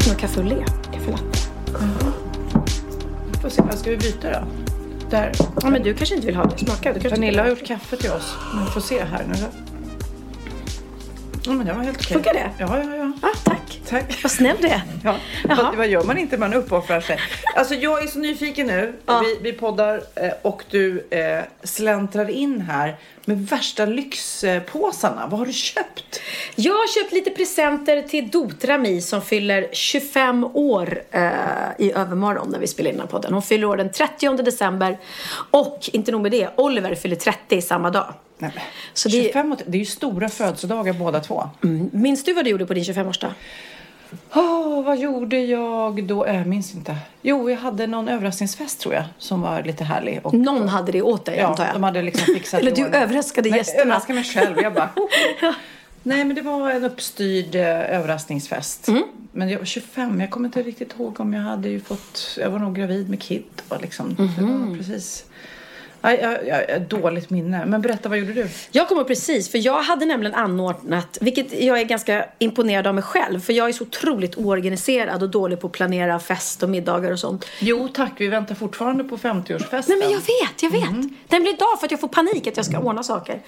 Fick nog kaffe och le. Kaffe latte. Får se, ska vi byta då? Där. Ja, men du kanske inte vill ha det. Smaka. Du kanske Pernilla har gjort kaffe till oss. Men får se här nu då. Ja, men det var helt okej. Funkar det? Ja, ja, ja. Ah, tack. Tack. Vad snäll du är. Ja, fast vad gör man inte? Man uppoffrar sig. Alltså jag är så nyfiken nu. Ja. Vi, vi poddar eh, och du eh, släntrar in här med värsta lyxpåsarna. Vad har du köpt? Jag har köpt lite presenter till Dotra Mi som fyller 25 år eh, i övermorgon när vi spelar in den här podden. Hon fyller år den 30 december och inte nog med det, Oliver fyller 30 samma dag. Nej, men, Så det- 25 och, det är ju stora födelsedagar båda två. Minns du vad du gjorde på din 25-årsdag? Åh, vad gjorde jag då? Jag minns inte. Jo, jag hade någon överraskningsfest tror jag som var lite härlig. Och, Någon hade det åt dig ja, antar jag. de hade liksom fixat Eller du ordning. överraskade Nej, gästerna. överraskade mig själv. Jag bara... Nej, men det var en uppstyrd eh, överraskningsfest. Mm. Men jag var 25. Jag kommer inte riktigt ihåg om jag hade ju fått... Jag var nog gravid med Kid. Och liksom, Det Mhm. var precis... Jag, jag, jag, dåligt minne. Men berätta, vad gjorde du? Jag kommer precis, för jag hade nämligen anordnat, vilket jag är ganska imponerad av mig själv, för jag är så otroligt oorganiserad och dålig på att planera fest och middagar och sånt. Jo, tack. Vi väntar fortfarande på 50-årsfesten. Nej men jag vet, jag vet. Mm. Den blir idag för att jag får panik att jag ska ordna saker.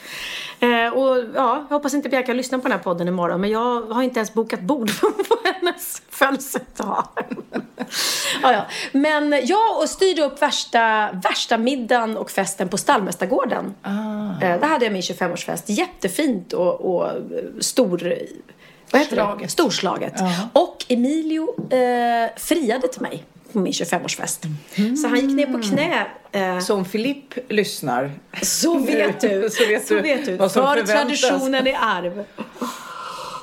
Eh, och ja, jag hoppas inte Bianca lyssnar på den här podden imorgon, men jag har inte ens bokat bord på hennes födelsedag. ja, ja. Men jag styrde upp värsta, värsta middagen och festen på Stallmästargården. Ah. Eh, där hade jag min 25-årsfest. Jättefint och, och eh, stor... Vad heter det? Slaget. Storslaget. Ja. Och Emilio eh, friade till mig på min 25-årsfest. Så han gick ner på knä. Eh, Så om Filipp lyssnar så vet du. Så vet du vet du. vad som För traditionen är arv.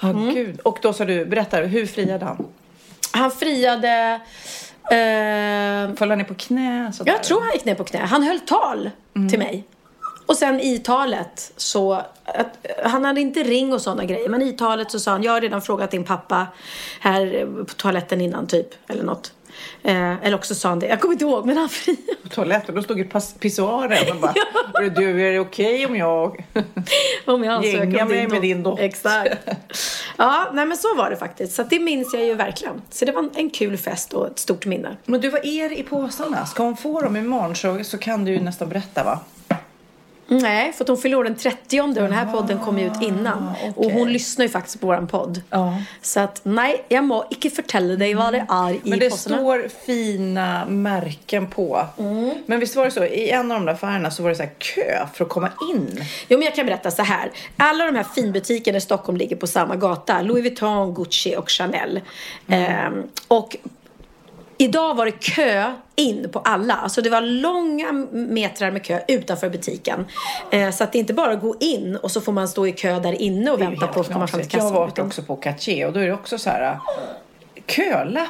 Ja, gud. Och då sa du, berätta, hur friade han? Han friade... Eh, Föll han ner på knä? sådär? jag tror han gick ner på knä. Han höll tal till mig. Och sen i talet så, att, han hade inte ring och sådana grejer, men i talet så sa han, jag har redan frågat din pappa här på toaletten innan typ, eller något. Eh, eller också sa han det, jag kommer inte ihåg, men han friade. på toaletten. Då stod ju pissoaren och bara, "Hörru du, är det okej om jag... Om jag ansöker Gänga om mig med dot- din dotter. Exakt. Ja, nej men så var det faktiskt. Så det minns jag ju verkligen. Så det var en, en kul fest och ett stort minne. Men du, vad är det i påsarna? Ska hon få dem imorgon så, så kan du ju nästan berätta va? Nej, för att hon fyller år den 30 och den här podden kom ju ut innan. Och hon lyssnar ju faktiskt på våran podd. Ja. Så att nej, jag må inte förtälla dig vad det är i Men det påsarna. står fina märken på. Men visst var det så, i en av de där affärerna så var det så här kö för att komma in. Jo, men jag kan berätta så här. Alla de här finbutikerna i Stockholm ligger på samma gata. Louis Vuitton, Gucci och Chanel. Ehm, och idag var det kö in på alla. Alltså det var långa metrar med kö utanför butiken. Eh, så att det är inte bara att gå in och så får man stå i kö där inne och vänta på att komma fram till knasigt. Jag kassan. har varit utan- också på Caché och då är det också så här kölapp.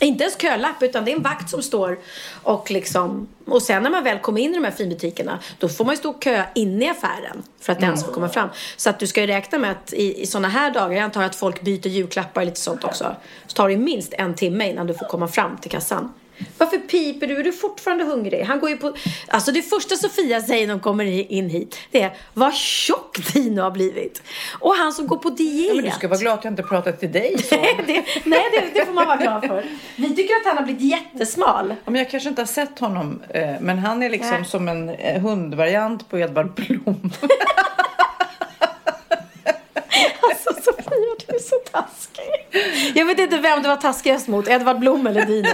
Inte ens kölapp utan det är en vakt som står och liksom och sen när man väl kommer in i de här finbutikerna då får man ju stå och köa inne i affären för att ens få komma fram. Så att du ska ju räkna med att i, i sådana här dagar, jag antar att folk byter julklappar och lite sånt också, så tar det minst en timme innan du får komma fram till kassan. Varför piper du? Är du fortfarande hungrig? Han går ju på... Alltså det första Sofia säger när hon kommer in hit det är vad tjock Dino har blivit. Och han som går på diet. Ja, men du ska vara glad att jag inte pratat till dig så. det, nej, det, det får man vara glad för. Vi tycker att han har blivit jättesmal. Ja, men jag kanske inte har sett honom, eh, men han är liksom Nej. som en eh, hundvariant på Edvard Blom. Alltså Sofia, du är så taskig. Jag vet inte vem du var taskigast mot, Edvard Blom eller Dino.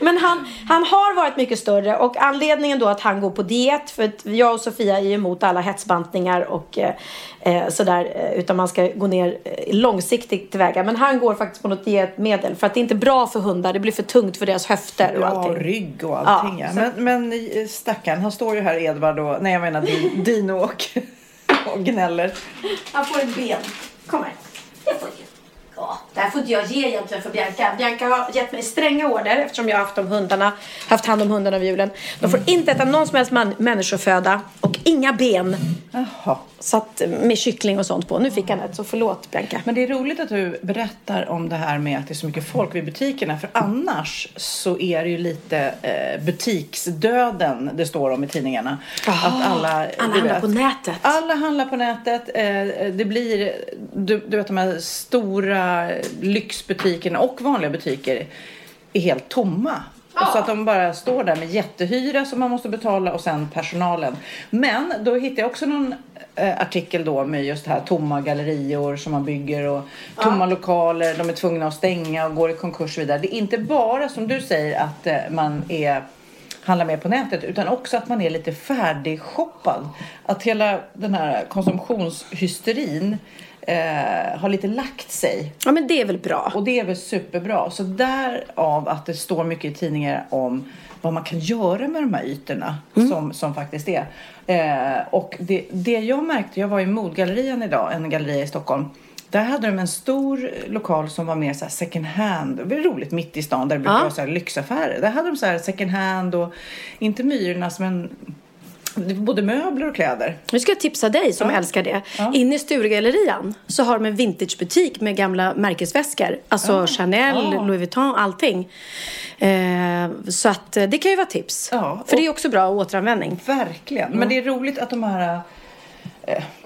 Men han, han har varit mycket större och anledningen då att han går på diet för att jag och Sofia är emot alla hetsbantningar och eh, eh, sådär eh, utan man ska gå ner eh, långsiktigt tillväga. Men han går faktiskt på något dietmedel för att det är inte bra för hundar. Det blir för tungt för deras höfter och Ja, allting. rygg och allting. Ja, Ja, Men, men stackarn, han står ju här Edvard och, nej jag menar Di- Dino och, och gnäller. Han får ett ben. Kom här. Det får du. Ja, det här får inte jag ge egentligen för Bianca. Bianca har gett mig stränga order eftersom jag har haft, de hundarna, haft hand om hundarna över julen. De får inte äta någon som helst man, människoföda och inga ben. Jaha. Så att, med kyckling och sånt på. Nu fick han ett, så förlåt Bianca. Men det är roligt att du berättar om det här med att det är så mycket folk vid butikerna. För annars så är det ju lite eh, butiksdöden det står om i tidningarna. att alla, alla handlar vet, på nätet. Alla handlar på nätet. Eh, det blir, du, du vet de här stora lyxbutikerna och vanliga butiker är helt tomma. Och Så att de bara står där med jättehyra som man måste betala och sen personalen. Men då hittade jag också någon eh, artikel då med just det här tomma gallerior som man bygger och tomma lokaler. De är tvungna att stänga och går i konkurs och vidare. Det är inte bara som du säger att eh, man är handlar mer på nätet utan också att man är lite färdigshoppad. Att hela den här konsumtionshysterin eh, har lite lagt sig. Ja men det är väl bra. Och det är väl superbra. Så därav att det står mycket i tidningar om vad man kan göra med de här ytorna som, som faktiskt är. Eh, och det, det jag märkte, jag var i Modgallerian idag, en galleria i Stockholm. Där hade de en stor lokal som var mer så second hand. Det var roligt mitt i stan där det brukar Ja. vara så lyxaffärer. Där hade de så här second hand och inte Myrornas men både möbler och kläder. Nu ska jag tipsa dig som Ja. älskar det. Ja. Inne i Sturegallerian så har de en vintagebutik med gamla märkesväskor. Alltså Chanel, Ja. Louis Vuitton, allting. Eh, så att eh, det kan ju vara tips. Ja, För det är också bra återanvändning. Verkligen. Men det är roligt att de här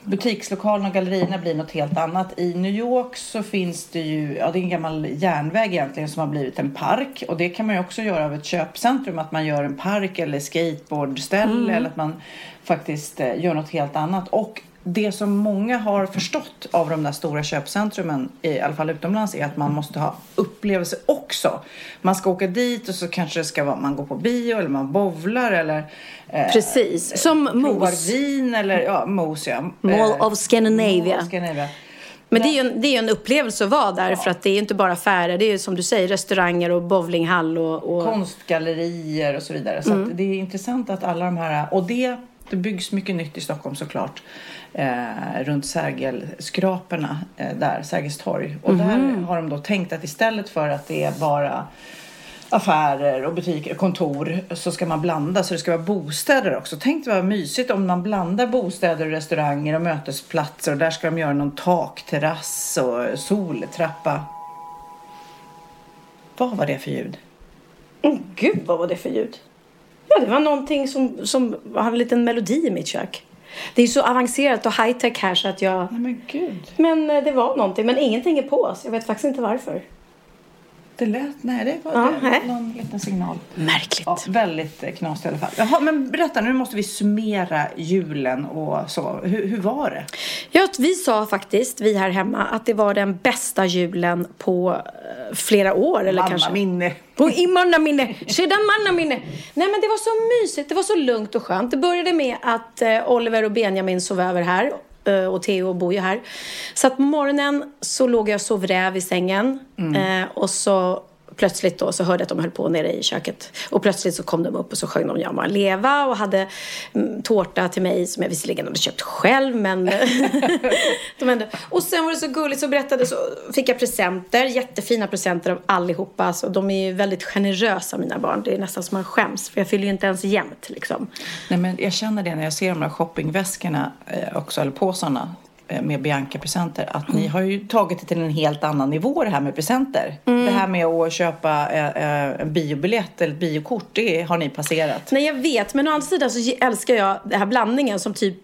butikslokalerna och gallerierna blir något helt annat. I New York så finns det ju, ja det är en gammal järnväg egentligen som har blivit en park. Och det kan man ju också göra av ett köpcentrum. Att man gör en park eller skateboardställe eller att man faktiskt eh, gör något helt annat. Och det som många har förstått av de där stora köpcentrumen, i alla fall utomlands, är att man måste ha upplevelse också. Man ska åka dit och så kanske det ska vara, man går på bio eller man bowlar eller eh, Precis. Som mos. vin eller ja, mos ja. Mall Eh, of Scandinavia. Mall of Scandinavia. Men det är, en, det är ju en upplevelse att vara där. För att det är inte bara affärer. Det är ju som du säger restauranger och bowlinghall och... och... Konstgallerier och så vidare. Så att det är intressant att alla de här, och det, det byggs mycket nytt i Stockholm såklart. Eh, runt Sergelskraporna eh, där, Sergels torg. Och där har de då tänkt att istället för att det är bara affärer och butiker, kontor så ska man blanda så det ska vara bostäder också. Tänk vad mysigt om man blandar bostäder och restauranger och mötesplatser och där ska de göra någon takterrass och soltrappa. Vad var det för ljud? Åh gud, vad var det för ljud? Ja, det var någonting som, som hade en liten melodi i mitt kök. Det är så avancerat och high tech här så att jag... Nej men gud. Men eh, det var någonting, men ingenting är på så jag vet faktiskt inte varför. Det lät, nej det var, det nej. någon liten signal. Märkligt. Ja, väldigt eh, knasigt i alla fall. Jaha, men berätta nu måste vi summera julen och så. Hur, hur var det? Ja, vi sa faktiskt, vi här hemma, att det var den bästa julen på eh, flera år. Eller kanske. minne. På i mannaminne, sedan mannaminne. Nej men det var så mysigt, det var så lugnt och skönt. Det började med att eh, Oliver och Benjamin sov över här. Eh, Och Theo bor ju här. Så att på morgonen så låg jag och sov räv i sängen. Eh, och så plötsligt då så hörde jag att de höll på nere i köket. Och plötsligt så kom de upp och så sjöng de Ja må han leva och hade mm, tårta till mig som jag visserligen hade köpt själv men de ändå. Och sen var det så gulligt så berättade så fick jag presenter, jättefina presenter av allihopa. Så de är ju väldigt generösa mina barn. Det är nästan som man skäms för jag fyller ju inte ens jämnt liksom. Nej, men jag känner det när jag ser de där shoppingväskorna eh, också, eller påsarna med Bianca-presenter, att ni har ju tagit det till en helt annan nivå det här med presenter. Det här med att köpa eh, eh, en biobiljett eller ett biokort, det har ni passerat. Nej jag vet, men å andra sidan så älskar jag den här blandningen som typ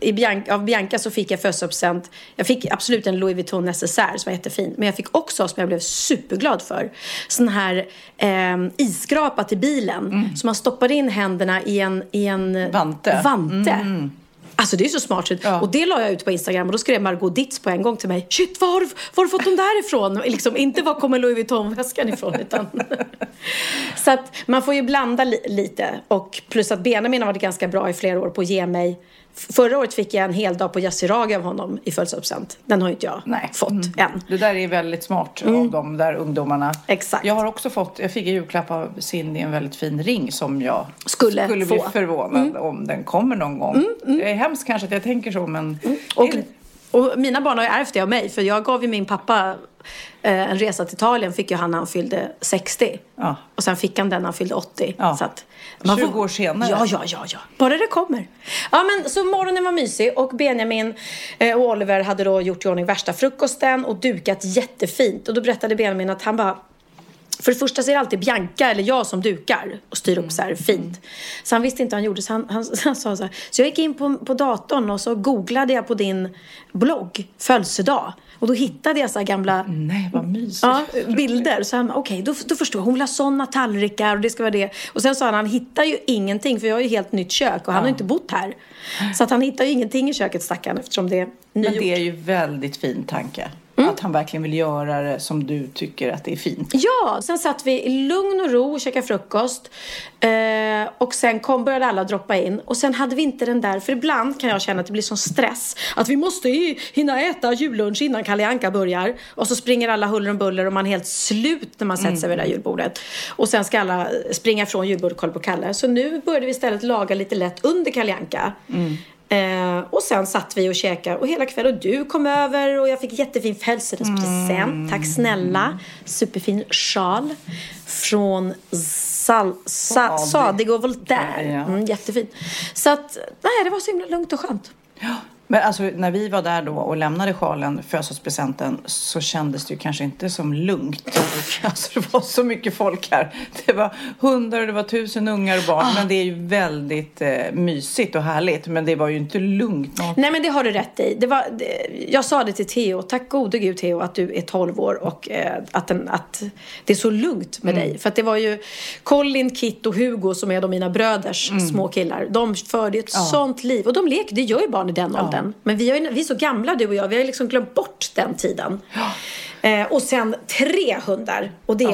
i Bianca, av Bianca så fick jag födelsedagspresent. Jag fick absolut en Louis Vuitton necessär som var jättefin. Men jag fick också, som jag blev superglad för, sån här eh, isskrapa till bilen. Så man stoppar in händerna i en, i en Vante. vante. Alltså det är så smart. Ja. Och det la jag ut på Instagram och då skrev Margot Ditz på en gång till mig. Shit, var har du, var har du fått dem därifrån? Liksom, inte var kommer Louis Vuitton-väskan ifrån utan... så att man får ju blanda li lite. Och plus att Benjamin har varit ganska bra i flera år på att ge mig Förra året fick jag en hel dag på Yassiragi av honom i födelsedagspresent. Den har inte jag Nej. fått Mm. än. Det där är väldigt smart av de där ungdomarna. Exakt. Jag har också fått, jag fick en julklapp av Cindy, en väldigt fin ring som jag Skulle bli få. Mm. förvånad om den kommer någon gång. Det är hemskt kanske att jag tänker så men Och, det är- och mina barn har ju ärvt det av mig. För jag gav ju min pappa en resa till Italien. Fick ju han när han fyllde 60. Ja. Och sen fick han den när han fyllde 80. Ja. Så att 20 år senare. Ja, ja, ja, ja. Bara det kommer. Ja, men så morgonen var mysig och Benjamin eh, och Oliver hade då gjort i ordning värsta frukosten och dukat jättefint. Och då berättade Benjamin att han bara för det första så är det alltid Bianca eller jag som dukar och styr upp så här fint. Så han visste inte vad han gjorde. Så han, han, han sa så här. Så jag gick in på, på datorn och så googlade jag på din blogg, födelsedag. Och då hittade jag så här gamla Nej, vad mysigt. Ja, bilder. Så han, okej, då, då förstår jag. Hon vill ha sådana tallrikar och det ska vara det. Och sen sa han, han hittar ju ingenting för jag har ju helt nytt kök och han har ju inte bott här. Så att han hittar ju ingenting i köket stackaren eftersom det är Men nygjort. det är ju väldigt fin tanke. Mm. Att han verkligen vill göra det som du tycker att det är fint. Ja, sen satt vi i lugn och ro och käkade frukost. Eh, och sen kom, började alla droppa in. Och sen hade vi inte den där, för ibland kan jag känna att det blir sån stress. Att vi måste hinna äta jullunch innan Kalle Anka börjar. Och så springer alla huller och buller och man är helt slut när man sätter sig vid det där julbordet. Och sen ska alla springa ifrån julbordet och kolla på Kalle. Så nu började vi istället laga lite lätt under Kalle Anka. Eh, och sen satt vi och käkade och hela kvällen och du kom över och jag fick jättefin födelsedagspresent. Tack snälla. Superfin sjal från Sal, Sa, Sadig. Och Voltaire. Ja. Mm, jättefin. Så att, nej, det var så himla lugnt och skönt. Men alltså när vi var där då och lämnade sjalen, födelsedagspresenten, så kändes det ju kanske inte som lugnt. Alltså det var så mycket folk här. Det var hundar och det var tusen ungar och barn. Men det är ju väldigt eh, mysigt och härligt. Men det var ju inte lugnt. Nej men det har du rätt i. Det var, det, jag sa det till Theo, tack gode gud Theo att du är 12 år och eh, att, den, att det är så lugnt med dig. För att det var ju Colin, Kit och Hugo som är de mina bröders små killar. De förde ett sånt liv. Och de leker, det gör ju barn i den åldern. Men vi, har vi är så gamla du och jag, vi har liksom glömt bort den tiden. Eh, och sen tre hundar. Och det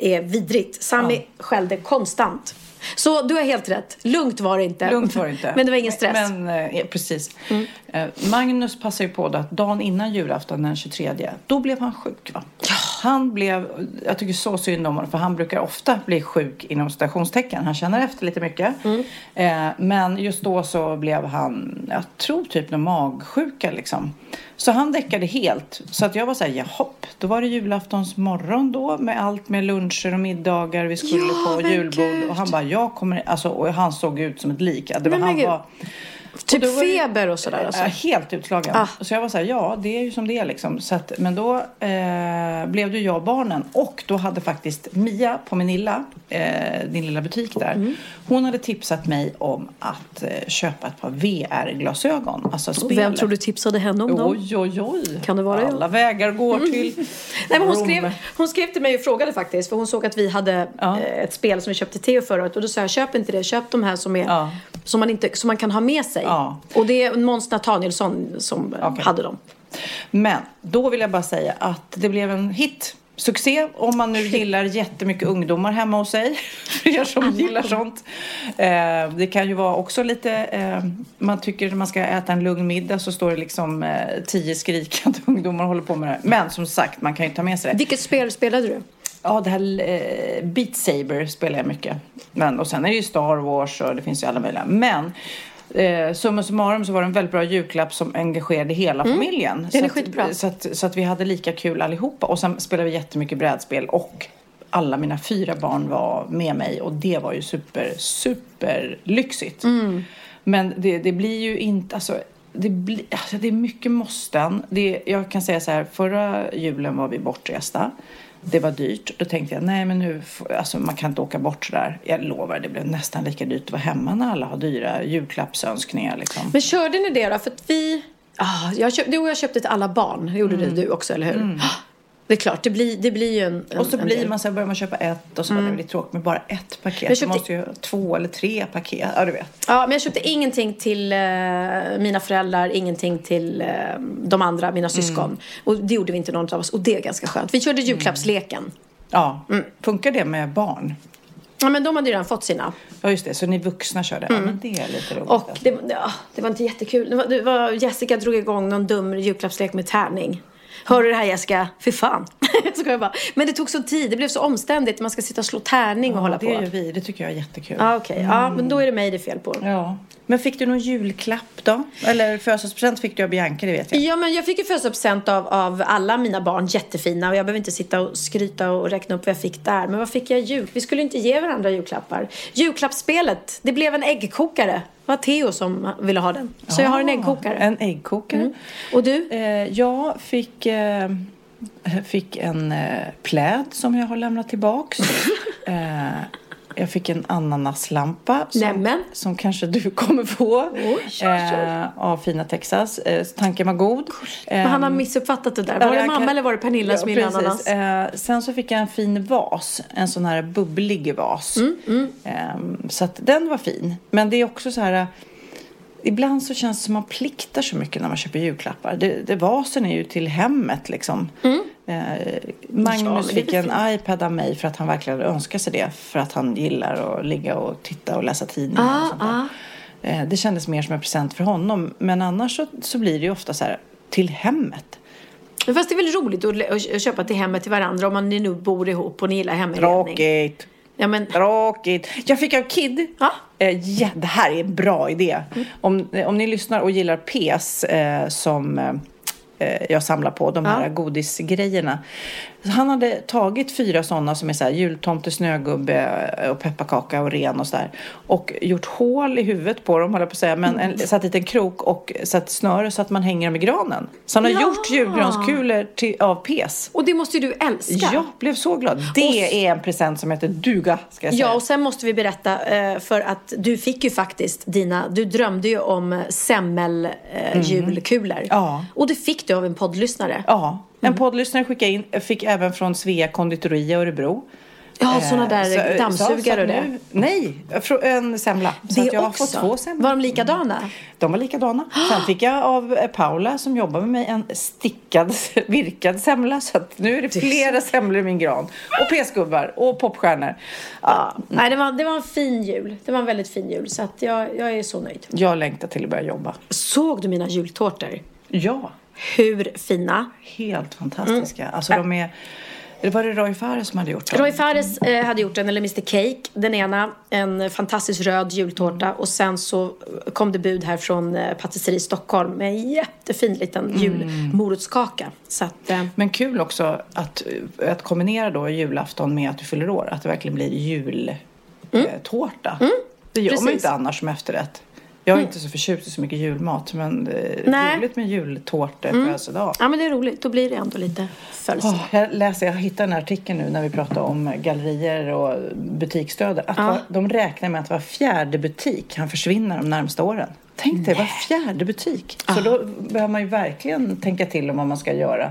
är vidrigt. Sammy skällde konstant. Så du har helt rätt. Lugnt var det inte. Lugnt var det inte. Men det var ingen stress. Men, eh, precis. Eh, Magnus passade ju på det att dagen innan julafton den 23, då blev han sjuk va? Han blev, jag tycker så synd om honom för han brukar ofta bli sjuk inom stationstecken. Han känner efter lite mycket. Eh, men just då så blev han, jag tror typ någon magsjuka liksom. Så han däckade helt. Så att jag var så här, jahopp, då var det julaftons morgon då med allt med luncher och middagar vi skulle Ja, på men julbord. gud. Och han bara, jag kommer, alltså, och han såg ut som ett lik. Det var, men han gud. var, Typ det- feber och sådär alltså. Ja, helt utslagen. Ah. Så jag var så här, ja det är ju som det är liksom. Så att, men då eh, blev det jag och barnen och då hade faktiskt Mia på Minilla, eh, din lilla butik där. Mm. Hon hade tipsat mig om att eh, köpa ett par VR-glasögon. Alltså spel. Vem tror du tipsade henne om dem? Oj, oj, oj. Kan det vara jag? Alla vägar går till Nej, men hon, skrev, hon skrev till mig och frågade faktiskt. För hon såg att vi hade Ja. eh, ett spel som vi köpte till förra året. Och då sa jag, köp inte det. Köp de här som, är, Ja. Som, man, inte, som man kan ha med sig. Ja. Och det är Måns Nathanielsson som Okej. hade dem. Men då vill jag bara säga att det blev en hit. Succé om man nu gillar jättemycket ungdomar hemma hos sig. För er som gillar sånt. Eh, det kan ju vara också lite, eh, man tycker att man ska äta en lugn middag så står det liksom eh, tio skrikande ungdomar och håller på med det här. Men som sagt, man kan ju ta med sig det. Vilket spel spelade du? Ja, det här eh, Beat Saber spelar jag mycket. Men, och sen är det ju Star Wars och det finns ju alla möjliga. Men eh, summa summarum så var det en väldigt bra julklapp som engagerade hela familjen. Mm. Den är så skitbra. Att, så, att, så att vi hade lika kul allihopa. Och sen spelade vi jättemycket brädspel och alla mina fyra barn var med mig och det var ju super, super lyxigt. Mm. Men det, det blir ju inte, alltså det, blir, alltså det är mycket måsten. Det, jag kan säga så här, förra julen var vi bortresta. Det var dyrt. Då tänkte jag, nej men nu, alltså man kan inte åka bort sådär. Jag lovar, det blev nästan lika dyrt att vara hemma när alla har dyra julklappsönskningar liksom. Men körde ni det då? För att vi... Ah, jag köp, du och jag köpte till alla barn. Gjorde det du också, eller hur? Ah, Det är klart, det blir, det blir ju en, en Och så en blir man så här, börjar man köpa ett och så mm. det blir tråkigt med bara ett paket. Jag köpte- måste ju två eller tre paket. Ja, du vet. Ja, men jag köpte ingenting till eh, mina föräldrar, ingenting till eh, de andra, Mm. mina syskon. Och det gjorde vi inte någon av oss. Och det är ganska skönt. Vi körde julklappsleken. Ja, Mm. funkar det med barn? Ja, men de hade ju redan fått sina. Ja, just det. Så ni vuxna körde? Ja, men det är lite roligt. Mm. Och det, ja, det var inte jättekul. Det var, det var, Jessica drog igång någon dum julklappslek med tärning. Hör du det här Jessica? Fy fan. så jag bara. Men det tog så tid. Det blev så omständigt. Man ska sitta och slå tärning och hålla det på. gör vi. Det tycker jag är jättekul. Ja, okej. Ja, men då är det mig det är fel på. Ja. Men fick du någon julklapp då? Eller födelsedagspresent fick du av Bianca, det vet jag. Ja, men jag fick ju födelsedagspresent av, av alla mina barn, jättefina. Och jag behöver inte sitta och skryta och räkna upp vad jag fick där. Men vad fick jag i jul? Vi skulle inte ge varandra julklappar. Julklappsspelet, det blev en äggkokare. Det var Theo som ville ha den. Så jag har en Ah, äggkokare. En äggkokare. Och du? Eh, jag fick, eh, fick en eh, pläd som jag har lämnat tillbaks. eh, jag fick en ananaslampa som, som kanske du kommer få. oj, oj. Eh, av fina Texas. Eh, tanken var god. Men han har Ehm, missuppfattat det där. Ja, Var det mamma kan- eller var det Pernilla som gillade ananas? Eh, sen så fick jag en fin vas. En sån här bubblig vas. Mm, Ehm, så att den var fin. Men det är också så här... eh, Ibland så känns det som man pliktar så mycket när man köper julklappar. Det, det, vasen är ju till hemmet liksom. Mm. Eh, Magnus fick en iPad av mig för att han verkligen önskar sig det. För att han gillar att ligga och titta och läsa tidningar Ah, och sånt där. Eh, Det kändes mer som en present för honom. Men annars så, så blir det ju ofta så här till hemmet. Fast det är väl roligt att, att köpa till hemmet till varandra om man nu bor ihop och ni gillar heminredning. Tråkigt. Ja, men, Tråkigt. Jag fick av Kid. Ja. Eh, ja, det här är en bra idé. Om, eh, om ni lyssnar och gillar PS eh, som eh, jag samlar på, de här Ja. godisgrejerna. Han hade tagit fyra sådana som är så här jultomte, snögubbe eh, och pepparkaka och ren och sådär. Och gjort hål i huvudet på dem, håller jag på att säga. Men en, satt dit en krok och satt snöre så att man hänger dem i granen. Så han har Ja. gjort julgranskulor till, av PS. och det måste ju du älska. Jag blev så glad. Det är en present som heter duga, ska jag säga. Ja, och sen måste vi berätta eh, för att du fick ju faktiskt dina, du drömde ju om semmeljulkulor. Mm. Ja. Och det fick du av en poddlyssnare. Ja, en poddlyssnare skickade in, fick även från Svea konditori i Örebro. Ja, sådana Eh, där så- dammsugare och det. nu- Nej, en semla. Så Det att jag har också. fått två semlor. Var de likadana? De var likadana. Sen fick jag av eh, Paula som jobbar med mig en stickad, virkad semla. Så att nu är det flera semlor i min gran. Och pesgubbar och popstjärnor. Ja, Nej, det var, det var en fin jul. Det var en väldigt fin jul. Så att jag, jag är så nöjd. jag längtar till att börja jobba. Såg du mina jultårtor? Ja, Hur fina? helt fantastiska. Alltså de är... Det var det Roy Fares som hade gjort dem? Roy Fares eh, hade gjort en, eller Mr Cake, den ena. En fantastiskt röd jultårta. Och sen så kom det bud här från eh, Patisserie Stockholm med en jättefin liten julmorotskaka. Så att, eh, Men kul också att, att kombinera då julafton med att du fyller år. Att det verkligen blir jultårta. Det gör man Precis. ju inte annars som efterrätt. Jag är inte så förtjust i så mycket julmat. Men det är Nej. roligt med jultårta på födelsedag. ja men det är roligt. Då blir det ändå lite födelsedag. Åh, jag läser, jag hittade en artikel nu när vi pratar om gallerier och butiksstöd. Att var, de räknar med att var fjärde butik kan försvinna de närmsta åren. Tänk dig, var fjärde butik. Så då behöver man ju verkligen tänka till om vad man ska göra.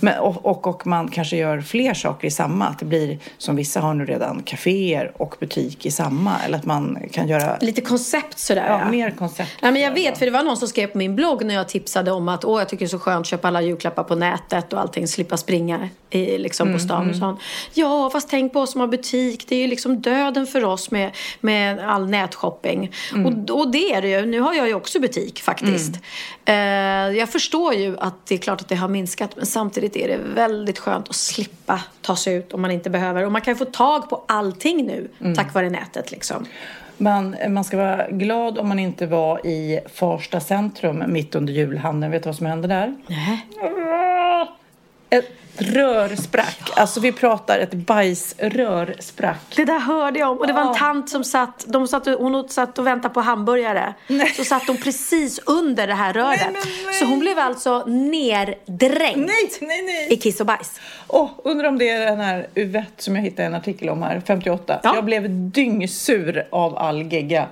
Men, och, och, och man kanske gör fler saker i samma. Att det blir, som vissa har nu redan, kaféer och butik i samma. Eller att man kan göra Lite koncept sådär. ja, mer koncept. Ja, men jag vet, för det var någon som skrev på min blogg när jag tipsade om att Åh, jag tycker det är så skönt att köpa alla julklappar på nätet och allting, slippa springa i, liksom, Mm, på stan. Och sånt. Ja, fast tänk på oss som har butik. Det är ju liksom döden för oss med, med all nätshopping. Mm. Och, och det är det ju. Nu har jag ju också butik faktiskt. Mm. Eh, jag förstår ju att det är klart att det har minskat, men samtidigt är det väldigt skönt att slippa ta sig ut om man inte behöver. Och man kan få tag på allting nu Mm. tack vare nätet liksom. Man, man ska vara glad om man inte var i Farsta centrum mitt under julhandeln. Vet du vad som hände där? Nej. Ett rör sprack. Alltså vi pratar ett bajsrör sprack. Det där hörde jag om. Och det var en tant som satt, de satt, hon satt och väntade på hamburgare. Så satt hon precis under det här röret. Nej, nej. Så hon blev alltså neddränkt Nej, nej, i nej! kiss och bajs. Oh, undrar om det är den här Uvette som jag hittade en artikel om här, 58. Ja. Jag blev dyngsur av all gegga.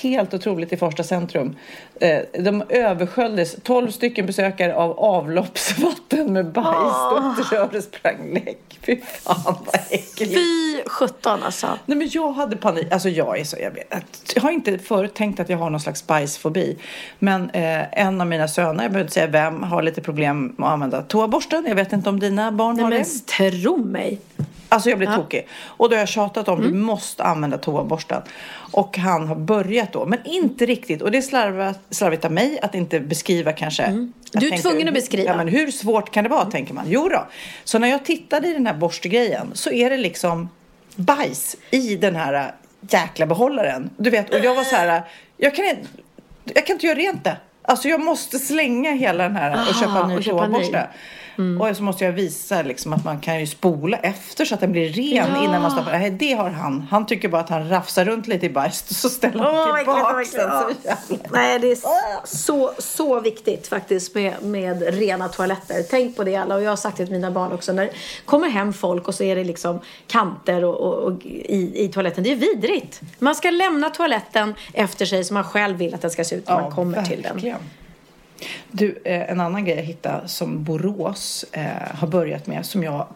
Helt otroligt i Farsta centrum. Eh, de översköljdes, 12 stycken besökare av avloppsvatten med bajs. bajsdotter och sprang läck. Fy fan vad äckligt. Fy sjutton alltså. Nej men jag hade panik. Alltså jag är så, jag, vet, jag har inte förut tänkt att jag har någon slags bajsfobi. Men eh, en av mina söner, jag behöver inte säga vem, har lite problem med att använda toaborsten. Jag vet inte om dina barn Nej har men det. tro mig. Alltså jag blir tokig. Och då har jag tjatat om Mm. du måste använda toaborsten. Och han har börjat då, men inte riktigt. Och det är slarvigt, slarvigt av mig att inte beskriva kanske. Mm. Du är tänkte, tvungen att beskriva. Ja, men hur svårt kan det vara, tänker man. Jo då. Så när jag tittade i den här borstgrejen så är det liksom bajs i den här jäkla behållaren. Du vet, och jag var så här, jag kan inte, jag kan inte göra rent det. Alltså jag måste slänga hela den här och Aha, köpa en ny och toaborste. Och så måste jag visa liksom att man kan ju spola efter så att den blir ren Ja. innan man stoppar. Nej, det har han. Han tycker bara att han rafsar runt lite i bajs och så ställer han Åh, tillbaka verkligen, den. Verkligen. Nej, det är så, så viktigt faktiskt med, med rena toaletter. Tänk på det alla. Och jag har sagt det till mina barn också. När det kommer hem folk och så är det liksom kanter och, och, och i, i toaletten. Det är vidrigt. Man ska lämna toaletten efter sig som man själv vill att den ska se ut när man kommer till den. Du, eh, en annan grej jag hittade som Borås eh, har börjat med som jag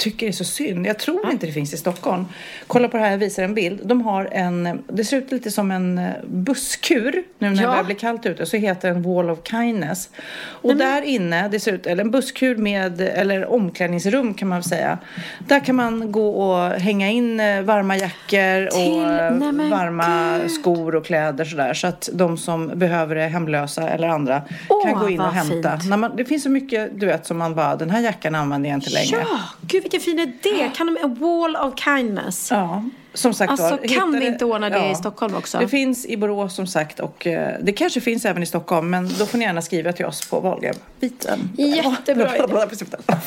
tycker är så synd. Jag tror inte det finns i Stockholm. Kolla på det här, jag visar en bild. De har en, det ser ut lite som en eh, busskur nu när det Ja. börjar bli kallt ute. Så heter den Wall of Kindness. Och där inne, det ser ut, eller en busskur med, eller omklädningsrum kan man väl säga. Där kan man gå och hänga in eh, varma jackor och Till- nej varma gud. skor och kläder sådär. Så att de som behöver det, hemlösa eller andra, Åh, kan gå in och hämta. man, det finns så mycket, du vet, som man bara, den här jackan använder jag inte längre. Ja, gud vilken fin idé. Kan de, a wall of kindness. Ja, som sagt Alltså, var, kan vi det- inte ordna det i Stockholm också? Det finns i Borås som sagt och eh, det kanske finns även i Stockholm men då får ni gärna skriva till oss på Wahlgrenbiten. Jättebra idé.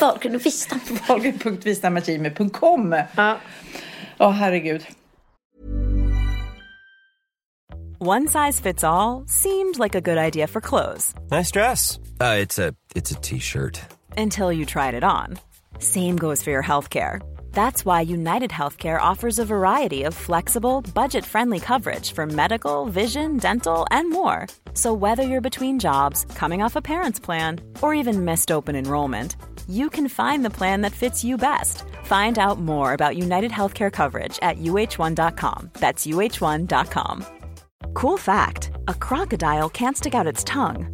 Valgren och Vistan. Wahlgren.vistamagimi.com Ja. Ja, herregud. One size fits all seemed like a good idea for clothes Nice dress. Uh, it's a it's a t-shirt. until you tried it on. Same goes for your healthcare. That's why United Healthcare offers a variety of flexible, budget friendly coverage for medical, vision, dental, and more. So, whether you're between jobs, coming off a parent's plan, or even missed open enrollment, you can find the plan that fits you best. Find out more about United Healthcare coverage at uh1.com. That's uh1.com. Cool fact a crocodile can't stick out its tongue.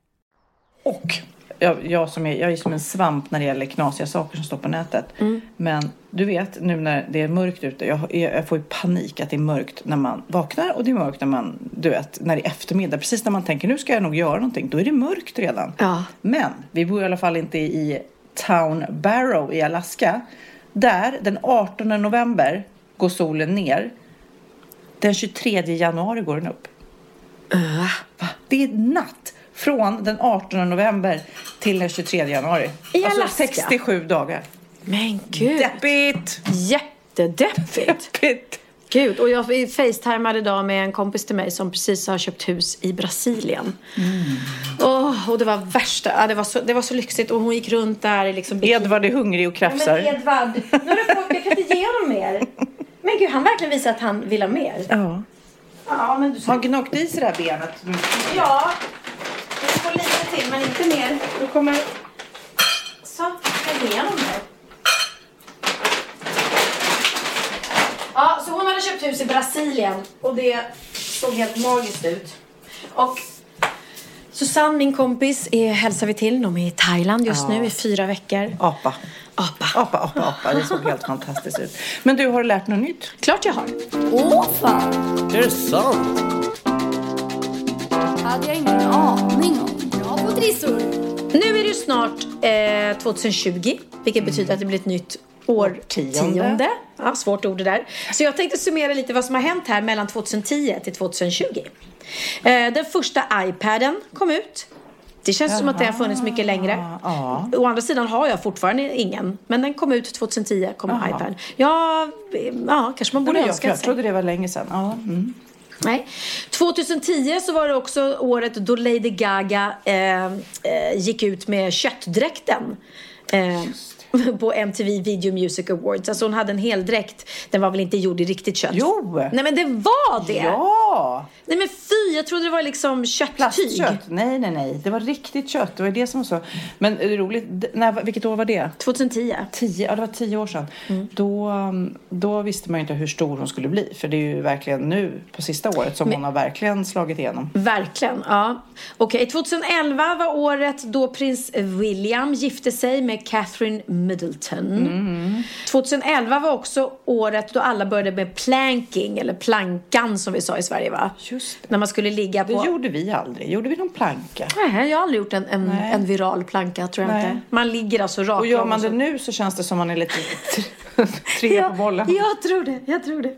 Och jag, jag, som är, jag är som en svamp när det gäller knasiga saker som står på nätet. Mm. Men du vet nu när det är mörkt ute. Jag, jag får ju panik att det är mörkt när man vaknar och det är mörkt när man, du vet, när det är eftermiddag. Precis när man tänker nu ska jag nog göra någonting. Då är det mörkt redan. Ja. Men vi bor i alla fall inte i Town Barrow i Alaska. Där den 18 november går solen ner. Den 23 januari går den upp. Uh. Va? Det är natt från den 18 november till den 23 januari. I alltså Alaska? 67 dagar. Men gud. Deppigt! Jättedeppigt. Deppigt. Gud, och jag facetimade idag med en kompis till mig som precis har köpt hus i Brasilien. Mm. Oh, och det var värsta, ja, det, var så, det var så lyxigt och hon gick runt där liksom... Edvard är hungrig och krafsar. Ja, men Edvard, nu har du fått, jag kan inte ge honom mer. Men gud, han verkligen visar att han vill ha mer. Ja. Ja, men du... Har han gnagt i sig det här benet? Ja, till men inte mer. Då kommer... Så, jag honom det. Ja, så hon hade köpt hus i Brasilien och det såg helt magiskt ut. Och Susanne, min kompis, är, hälsar vi till. De är i Thailand just Ja. nu i fyra veckor. Apa. Apa. Apa, apa, apa. Det såg helt fantastiskt ut. Men du, har du lärt något nytt? Klart jag har. Åh fan! Är det sant? hade jag ingen aning om. Trissor. Nu är det snart eh, 2020, vilket betyder att det blir ett nytt årtionde. Ja, svårt ord det där. Så jag tänkte summera lite vad som har hänt här mellan 2010 till 2020. Eh, den första iPaden kom ut. Det känns som att det har funnits mycket längre. Ja. Å andra sidan har jag fortfarande ingen. Men den kom ut 2010, kom Jaha. iPad. Ja, ja, kanske man borde Nej, jag, önska jag sig. trodde det var länge sedan. Ja. Mm. Nej. 2010 så var det också året då Lady Gaga eh, eh, gick ut med köttdräkten. Eh, på MTV Video Music Awards. Alltså hon hade en hel dräkt. Den var väl inte gjord i riktigt kött? Jo! Nej men det var det! Ja! Nej men fy, jag trodde det var liksom kötttyg. Plastkött? Nej, nej, nej. Det var riktigt kött. Det var det som var så. Men är det roligt, d- när, vilket år var det? 2010. Tio, ja, det var tio år sedan. Mm. Då, um, då visste man ju inte hur stor hon skulle bli. För det är ju verkligen nu, på sista året, som hon har verkligen slagit igenom. Verkligen, ja. Okej, 2011 var året då prins William gifte sig med Catherine Middleton. 2011 var också året då alla började med planking, eller plankan som vi sa i Sverige va? Just det. När man skulle ligga Det på... gjorde vi aldrig. Gjorde vi någon planka? Nej, jag har aldrig gjort en, en, en viral planka tror jag Nej. inte. Man ligger alltså rakt Och gör man så- det nu så känns det som man är lite tre på bollen. Jag tror det, jag tror det.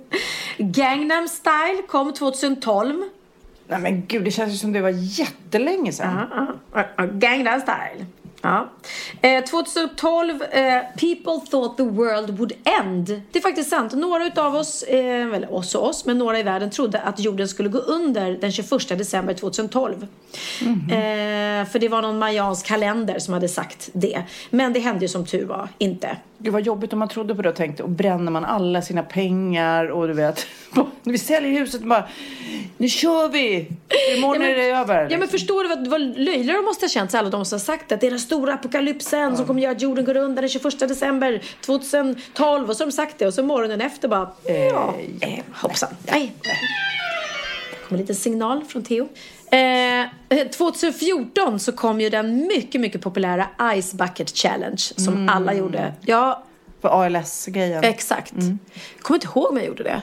Gangnam style kom 2012. Nej men gud, det känns ju som det var jättelänge sedan. Ja, ja, ja, Gangnam style. Ja. Eh, 2012, eh, people thought the world would end. Det är faktiskt sant. Några utav oss, eh, eller oss och oss, men några i världen trodde att jorden skulle gå under den 21 december 2012. Eh, för det var någon mayansk kalender som hade sagt det. Men det hände ju som tur var inte. Gud vad jobbigt om man trodde på det och tänkte och bränner man alla sina pengar och du vet. Vi säljer huset och bara nu kör vi! Imorgon Ja, men- är det över. Ja men förstår du vad, vad löjliga de måste ha känt sig alla de som har sagt att det är den stora apokalypsen som kommer göra att jorden går under den 21 december 2012 och så har de sagt det och så morgonen efter bara ja, eh, hoppsan. Nej. Kom en liten signal från Theo. Eh, 2014 så kom ju den mycket, mycket populära Ice Bucket Challenge som alla gjorde. Ja, För ALS-grejen. exakt. Jag kommer inte ihåg om jag gjorde det.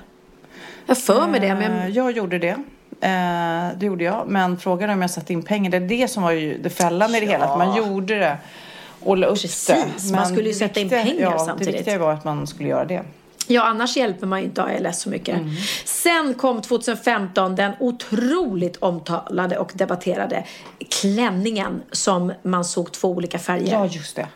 Jag för mig det, men Eh, Jag gjorde det. Eh, det gjorde jag. Men frågan är om jag satte in pengar. Det är det som var ju det fällande i det hela. Att man gjorde det och la upp Precis, det. man Men skulle ju sätta in pengar ja, samtidigt. Det viktiga var att man skulle göra det. Ja, annars hjälper man ju inte ALS så mycket. Mm. Sen kom 2015 den otroligt omtalade och debatterade klänningen som man såg två olika färger. Ja, just det.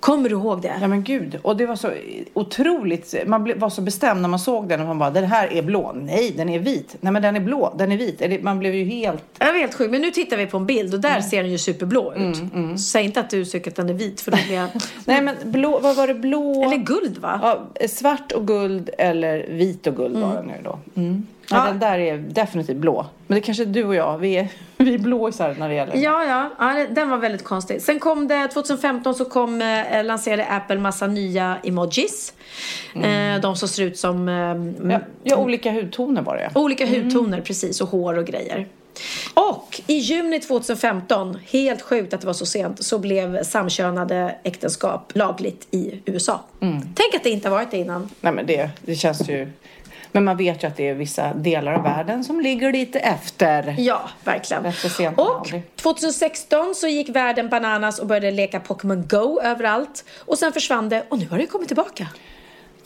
Kommer du ihåg det? Ja men gud. Och det var så otroligt. Man var så bestämd när man såg den. Och man bara, den här är blå. Nej, den är vit. Nej men den är blå. Den är vit. Det- Man blev ju helt... Jag var helt sjuk, men nu tittar vi på en bild och där Mm. ser den ju superblå ut. Säg inte att du tycker att den är vit för då blir jag... Nej men blå, vad var det? Blå? Eller guld va? Ja, svart och guld eller vit och guld var den nu då. Mm. Ja, Ja. Den där är definitivt blå. Men det kanske är du och jag. Vi är, vi är blåisar när det gäller. Ja, ja, ja, den var väldigt konstig. Sen kom det, 2015 så kom, eh, lanserade Apple massa nya emojis. Eh, de som ser ut som eh, Ja, ja, olika hudtoner var det. Olika hudtoner precis och hår och grejer. Och i juni 2015, helt sjukt att det var så sent, så blev samkönade äktenskap lagligt i USA. Tänk att det inte har varit det innan. Nej men det, det känns ju... Men man vet ju att det är vissa delar av världen som ligger lite efter. Ja, verkligen. Och aldrig. 2016 så gick världen bananas och började leka Pokémon Go överallt. Och sen försvann det och nu har det kommit tillbaka.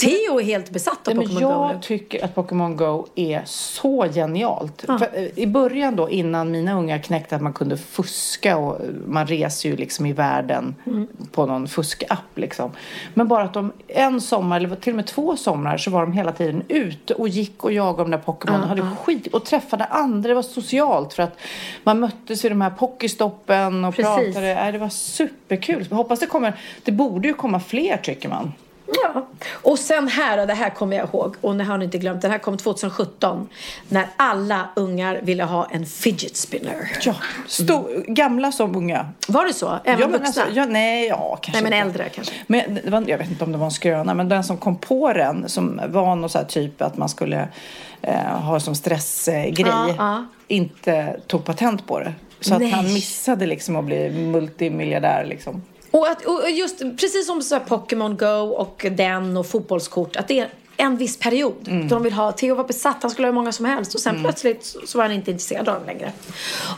Theo är helt besatt av Pokémon Go jag tycker att Pokémon Go är så genialt. För, eh, I början då, innan mina ungar knäckte att man kunde fuska och eh, man reser ju liksom i världen Mm. på någon fuskapp liksom. Men bara att de en sommar, eller till och med två somrar, så var de hela tiden ute och gick och jagade de där Pokémon och hade skit och träffade andra. Det var socialt för att man möttes i de här Pokéstoppen och Precis. pratade. Det var superkul. Jag hoppas det kommer, det borde ju komma fler tycker man. Ja. Och sen här, och det här kommer jag ihåg, och det har ni inte glömt, den här kom 2017. När alla ungar ville ha en fidget spinner. Ja, stor, gamla som unga. Var det så? Även ja, vuxna? alltså, ja, nej, ja, kanske Nej, men inte. äldre kanske. Men det var, jag vet inte om det var en skröna, men den som kom på den som var någon så här typ att man skulle eh, ha som stressgrej, Ja, ja. inte tog patent på det. Så Nej. att han missade liksom att bli multimiljardär liksom. Och, att, och just precis som så Pokémon Go och den och fotbollskort, att det är en viss period Mm. då de vill ha. Theo var besatt, han skulle ha hur många som helst och sen plötsligt så- så var han inte intresserad av dem längre.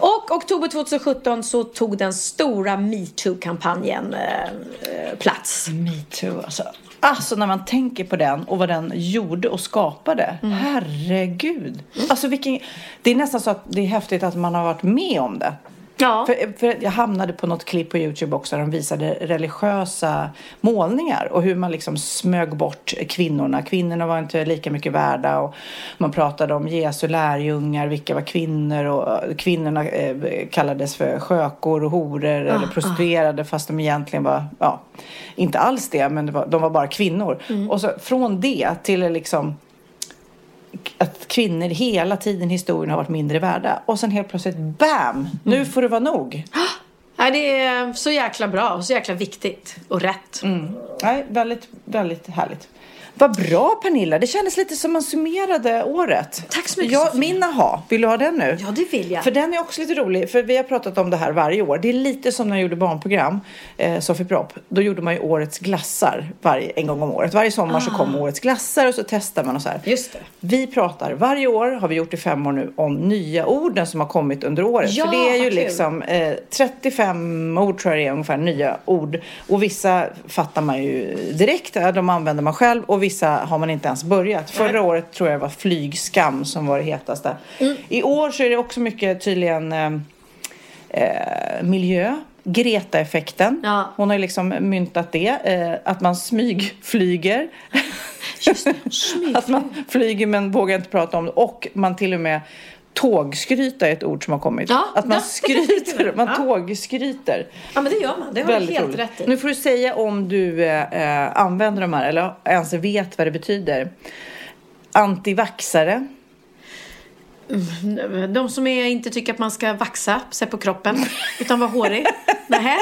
Och oktober 2017 så tog den stora metoo-kampanjen eh, eh, plats. Metoo alltså. Alltså när man tänker på den och vad den gjorde och skapade. Mm. Herregud. Alltså vilken... Det är nästan så att det är häftigt att man har varit med om det. Ja. För, för jag hamnade på något klipp på Youtube också där de visade religiösa målningar och hur man liksom smög bort kvinnorna. Kvinnorna var inte lika mycket värda och man pratade om Jesu lärjungar, vilka var kvinnor och kvinnorna eh, kallades för skökor och horor eller prostituerade fast de egentligen var, ja, inte alls det, men det var, de var bara kvinnor. Och så från det till liksom att kvinnor hela tiden i historien har varit mindre värda. Och sen helt plötsligt, BAM! Nu får det vara nog. Nej, det är så jäkla bra, så jäkla viktigt och rätt. Nej, väldigt, väldigt härligt. Vad bra Pernilla, det kändes lite som man summerade året. Tack så mycket, Ja, Sofia. min aha, vill du ha den nu? Ja, det vill jag. För den är också lite rolig, för vi har pratat om det här varje år. Det är lite som när jag gjorde barnprogram, eh, Sofie Propp. Då gjorde man ju årets glassar varje, en gång om året. Varje sommar så kom årets glassar och så testar man och så här. Ah. Just det. Vi pratar varje år, har vi gjort i fem år nu, om nya orden som har kommit under året. Ja, För det är ju kul. liksom eh, 35 ord tror jag det är ungefär, nya ord. Och vissa fattar man ju direkt, de använder man själv och vissa har man inte ens börjat. Förra året tror jag det var flygskam som var det hetaste. Mm. I år så är det också mycket tydligen eh, eh, miljö. Greta-effekten. Ja. Hon har ju liksom myntat det. Eh, att man smygflyger. Just det, smygflyg. Att man flyger men vågar inte prata om det. Och man till och med Tågskryta är ett ord som har kommit. Ja, att man ja. skryter, man Ja. tågskryter. Ja, men det gör man. Det har du helt roligt. rätt i. Nu får du säga om du eh, eh, använder de här eller ens vet vad det betyder. Antivaxare. De som är, inte tycker att man ska vaxa sig på kroppen, utan vara hårig. Nähä?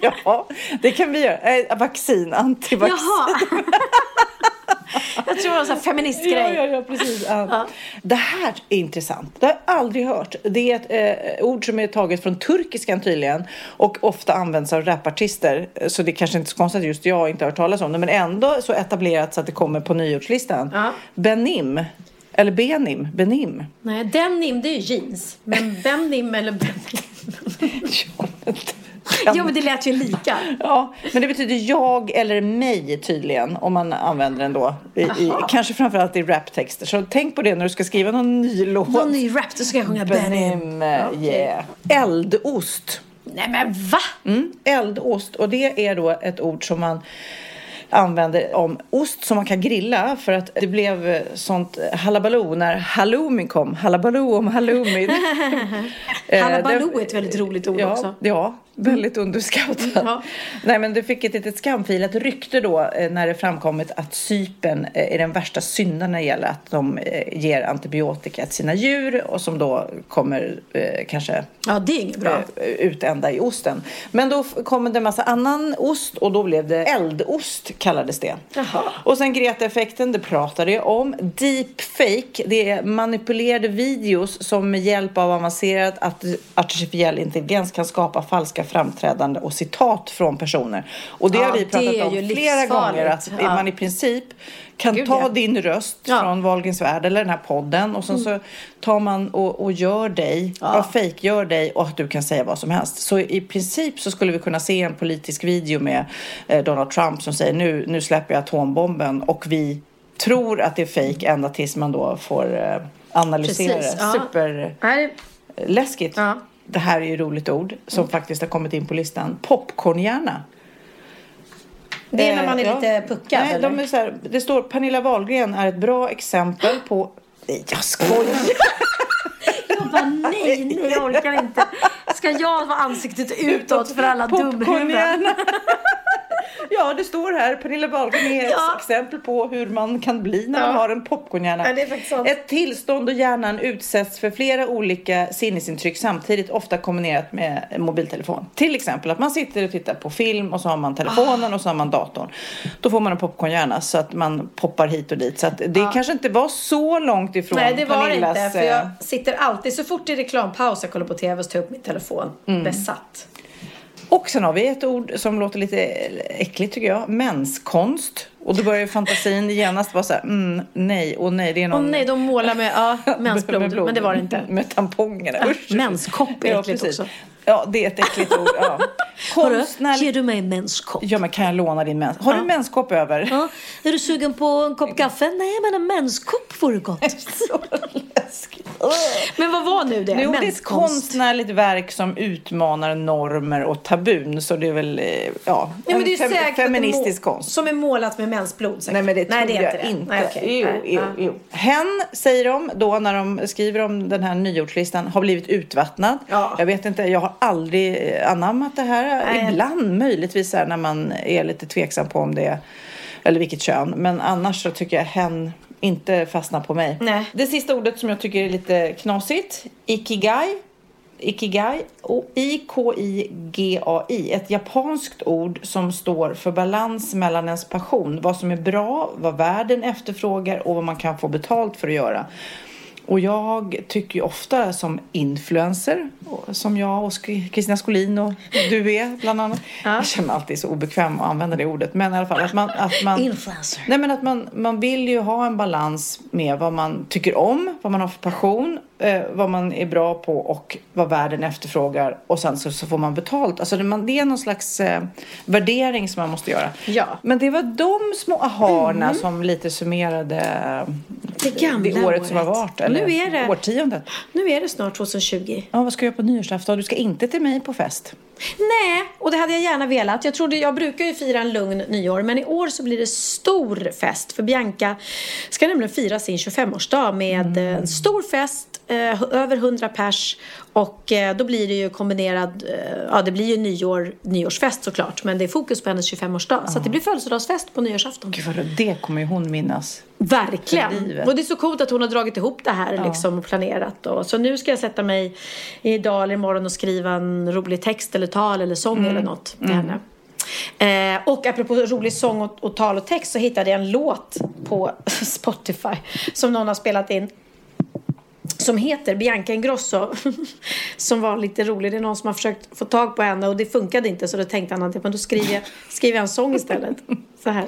ja, det kan vi göra. Eh, vaccin, antivaccin. Jaha. Jag tror det var en sån feministgrej. Ja, ja, ja, precis. Ja. Det här är intressant. Det har jag aldrig hört. Det är ett eh, ord som är taget från turkiskan tydligen och ofta används av rapartister. Så det är kanske inte så konstigt att just jag inte har hört talas om det, men ändå så etablerat så att det kommer på nyårslistan. Ja. Benim, eller benim, benim. Nej, denim det är ju jeans. Men denim eller benim. Ja, men- det lät ju lika. Ja, men det betyder jag eller mig tydligen om man använder den då. I, i, kanske framförallt i raptexter. Så tänk på det när du ska skriva någon ny låt. Någon ny rap, då ska jag sjunga. Benim, eh, yeah. Eldost. Nej men va? Mm, eldost. Och det är då ett ord som man använder om ost som man kan grilla för att det blev eh, sånt halabaloo när halloumi kom. Halabaloo om halloumi. Eh, Halabaloo det- är ett väldigt roligt ord ja, också. Ja, väldigt underskattat. Ja. Nej, men det fick ett litet skamfilat rykte då eh, när det framkommit att sypen eh, är den värsta synden när det gäller att de eh, ger antibiotika till sina djur och som då kommer eh, kanske Ja, det är inget bra. eh, utända i osten. Men då kom det en massa annan ost och då blev det eldost kallades det. Jaha. Och sen Greta-effekten, det pratade jag om. Deepfake, det är manipulerade videos som med hjälp av avancerad art- artificiell intelligens kan skapa falska framträdande och citat från personer. Och det Ja, har vi pratat om flera livsfarligt. gånger att Ja. man i princip kan Gud, ta ja. din röst Ja. från Wahlgrens värld eller den här podden och sen så tar man och, och gör dig, ja. fake gör dig och att du kan säga vad som helst. Så i princip så skulle vi kunna se en politisk video med eh, Donald Trump som säger nu, nu släpper jag atombomben och vi tror att det är fake ända tills man då får eh, analysera Precis, det. ja. Superläskigt. Ja. Det här är ju roligt ord som faktiskt har kommit in på listan. Popcornhjärna. Det är när man är Eh, lite puckad, Nej, eller? de är så här, det står Pernilla Wahlgren är ett bra exempel på... Nej, jag skojar. Jag bara nej, nej, jag orkar inte. Ska jag vara ansiktet utåt för alla dumhuvuden? Ja, det står här. Pernilla Wahlgren är ett Ja. exempel på hur man kan bli när man Ja. har en popcornhjärna. Ja. Ett tillstånd då hjärnan utsätts för flera olika sinnesintryck samtidigt, ofta kombinerat med mobiltelefon. Till exempel att man sitter och tittar på film och så har man telefonen och så har man datorn. Då får man en popcornhjärna så att man poppar hit och dit. Så att det kanske inte var så långt ifrån Nej, det var Pernillas... inte. För eh, jag sitter alltid, så fort det är reklampaus, jag kollar på tv, så tar jag upp min telefon. Mm. Besatt. Och sen har vi ett ord som låter lite äckligt tycker jag. Menskonst. Och då börjar fantasin genast vara så här, mm, nej, och nej, det är Åh någon... nej, de målar med, ja, mensblod. blod. Men det var det inte. Med tampongerna, Ja, usch. menskopp är Ja, äckligt precis. också. Ja, det är ett äckligt ord. Ja. Konstnärlig... du mig menskopp? Ja, men kan jag låna din mens? Har du menskopp över? Ja, är du sugen på en kopp kaffe? Nej, men en menskopp vore gott. Så läskigt. Men vad var nu det? Jo, det är ett konstnärligt verk som utmanar normer och tabun. Så det är väl, eh, ja, Ja, men en det är fem- säkert feministisk konst. Som är målat med mensblod. säkert. Nej men det tror Nej, det är jag inte. Nej. Jo, Nej, jo, ja. jo. Hen, säger de då när de skriver om den här nyårslistan, har blivit utvattnad. Ja. Jag vet inte, jag har aldrig eh, anammat det här. Nej. Ibland möjligtvis här när man är lite tveksam på om det är, eller vilket kön. Men annars så tycker jag hen inte fastnar på mig. Nej. Det sista ordet som jag tycker är lite knasigt, ikigai. Ikigai, och I-K-I-G-A-I, ett japanskt ord som står för balans mellan ens passion, vad som är bra, vad världen efterfrågar och vad man kan få betalt för att göra. Och jag tycker ju ofta som influencer, som jag och Kristina Skolin och du är bland annat. Jag känner mig alltid så obekväm att använda det ordet. Men i alla fall att man... Att man Influencer. Nej men att man, man vill ju ha en balans med vad man tycker om, vad man har för passion, eh, vad man är bra på och vad världen efterfrågar och sen så, så får man betalt. Alltså det, man, det är någon slags eh, värdering som man måste göra. Ja. Men det var de små aharna som lite summerade eh, Det gamla det året, som har året. varit. Eller Nu är det- årtiondet. Nu är det snart 2020. Ja, vad ska jag göra på nyårsafton? Du ska inte till mig på fest. Nej, och det hade jag gärna velat. Jag, trodde, jag brukar ju fira en lugn nyår, men i år så blir det stor fest. För Bianca ska nämligen fira sin 25-årsdag med Mm. en stor fest eh, över 100 pers och eh, då blir det ju kombinerad, eh, ja det blir ju nyår, nyårsfest såklart men det är fokus på hennes 25-årsdag så att det blir födelsedagsfest på nyårsafton. Gud vad det kommer ju hon minnas. Verkligen! Och det är så coolt att hon har dragit ihop det här liksom, och planerat. Och, så nu ska jag sätta mig idag eller imorgon och skriva en rolig text eller tal eller sång Mm. eller något till henne. Eh, och apropå rolig sång och, och tal och text så hittade jag en låt på Spotify som någon har spelat in som heter Bianca Ingrosso. som var lite rolig. Det är någon som har försökt få tag på henne och det funkade inte så då tänkte han att men då skriver jag, skriver jag en sång istället. Så här.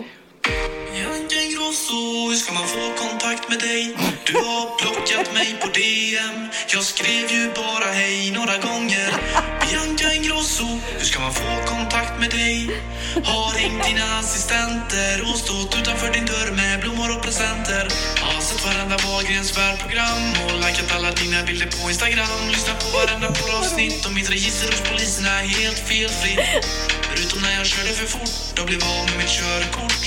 Bianca Ingrosso, hur ska man få kontakt med dig? Du har blockat mig på DM Jag skrev ju bara hej några gånger Bianca Ingrosso, hur ska man få kontakt med dig? Har ringt dina assistenter och stått utanför din dörr med blommor och presenter varenda Wahlgrens värld-program och likat alla dina bilder på Instagram. Lyssnat på varenda poddavsnitt och mitt register hos polisen är helt felfritt. Förutom när jag körde för fort. Och blev av med mitt körkort.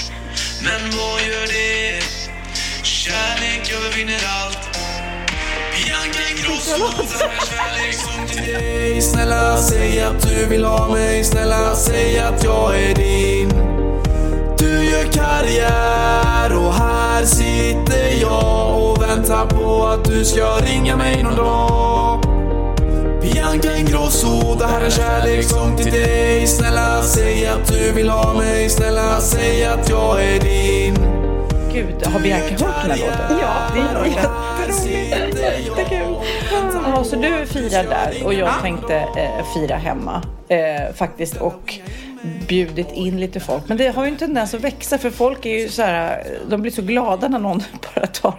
Men vad gör det? Kärlek övervinner allt. Bianca Ingrosso, den här kärlekssång till dig. Snälla säg att du vill ha mig. Snälla säg att jag är din karriär. Och här sitter jag och väntar på att du ska ringa mig någon dag. Bianca Ingrosso, det här är en kärlekssång till dig. Snälla säg att du vill ha mig. Snälla säg att jag är din. Gud, har Bianca hört den här låten? Ja, det är jätteroligt. Jättekul. Ja, så du firar där och jag tänkte eh, fira hemma eh, faktiskt. Och bjudit in lite folk. Men det har ju en tendens att växa för folk är ju så här, de blir så glada när någon bara tar,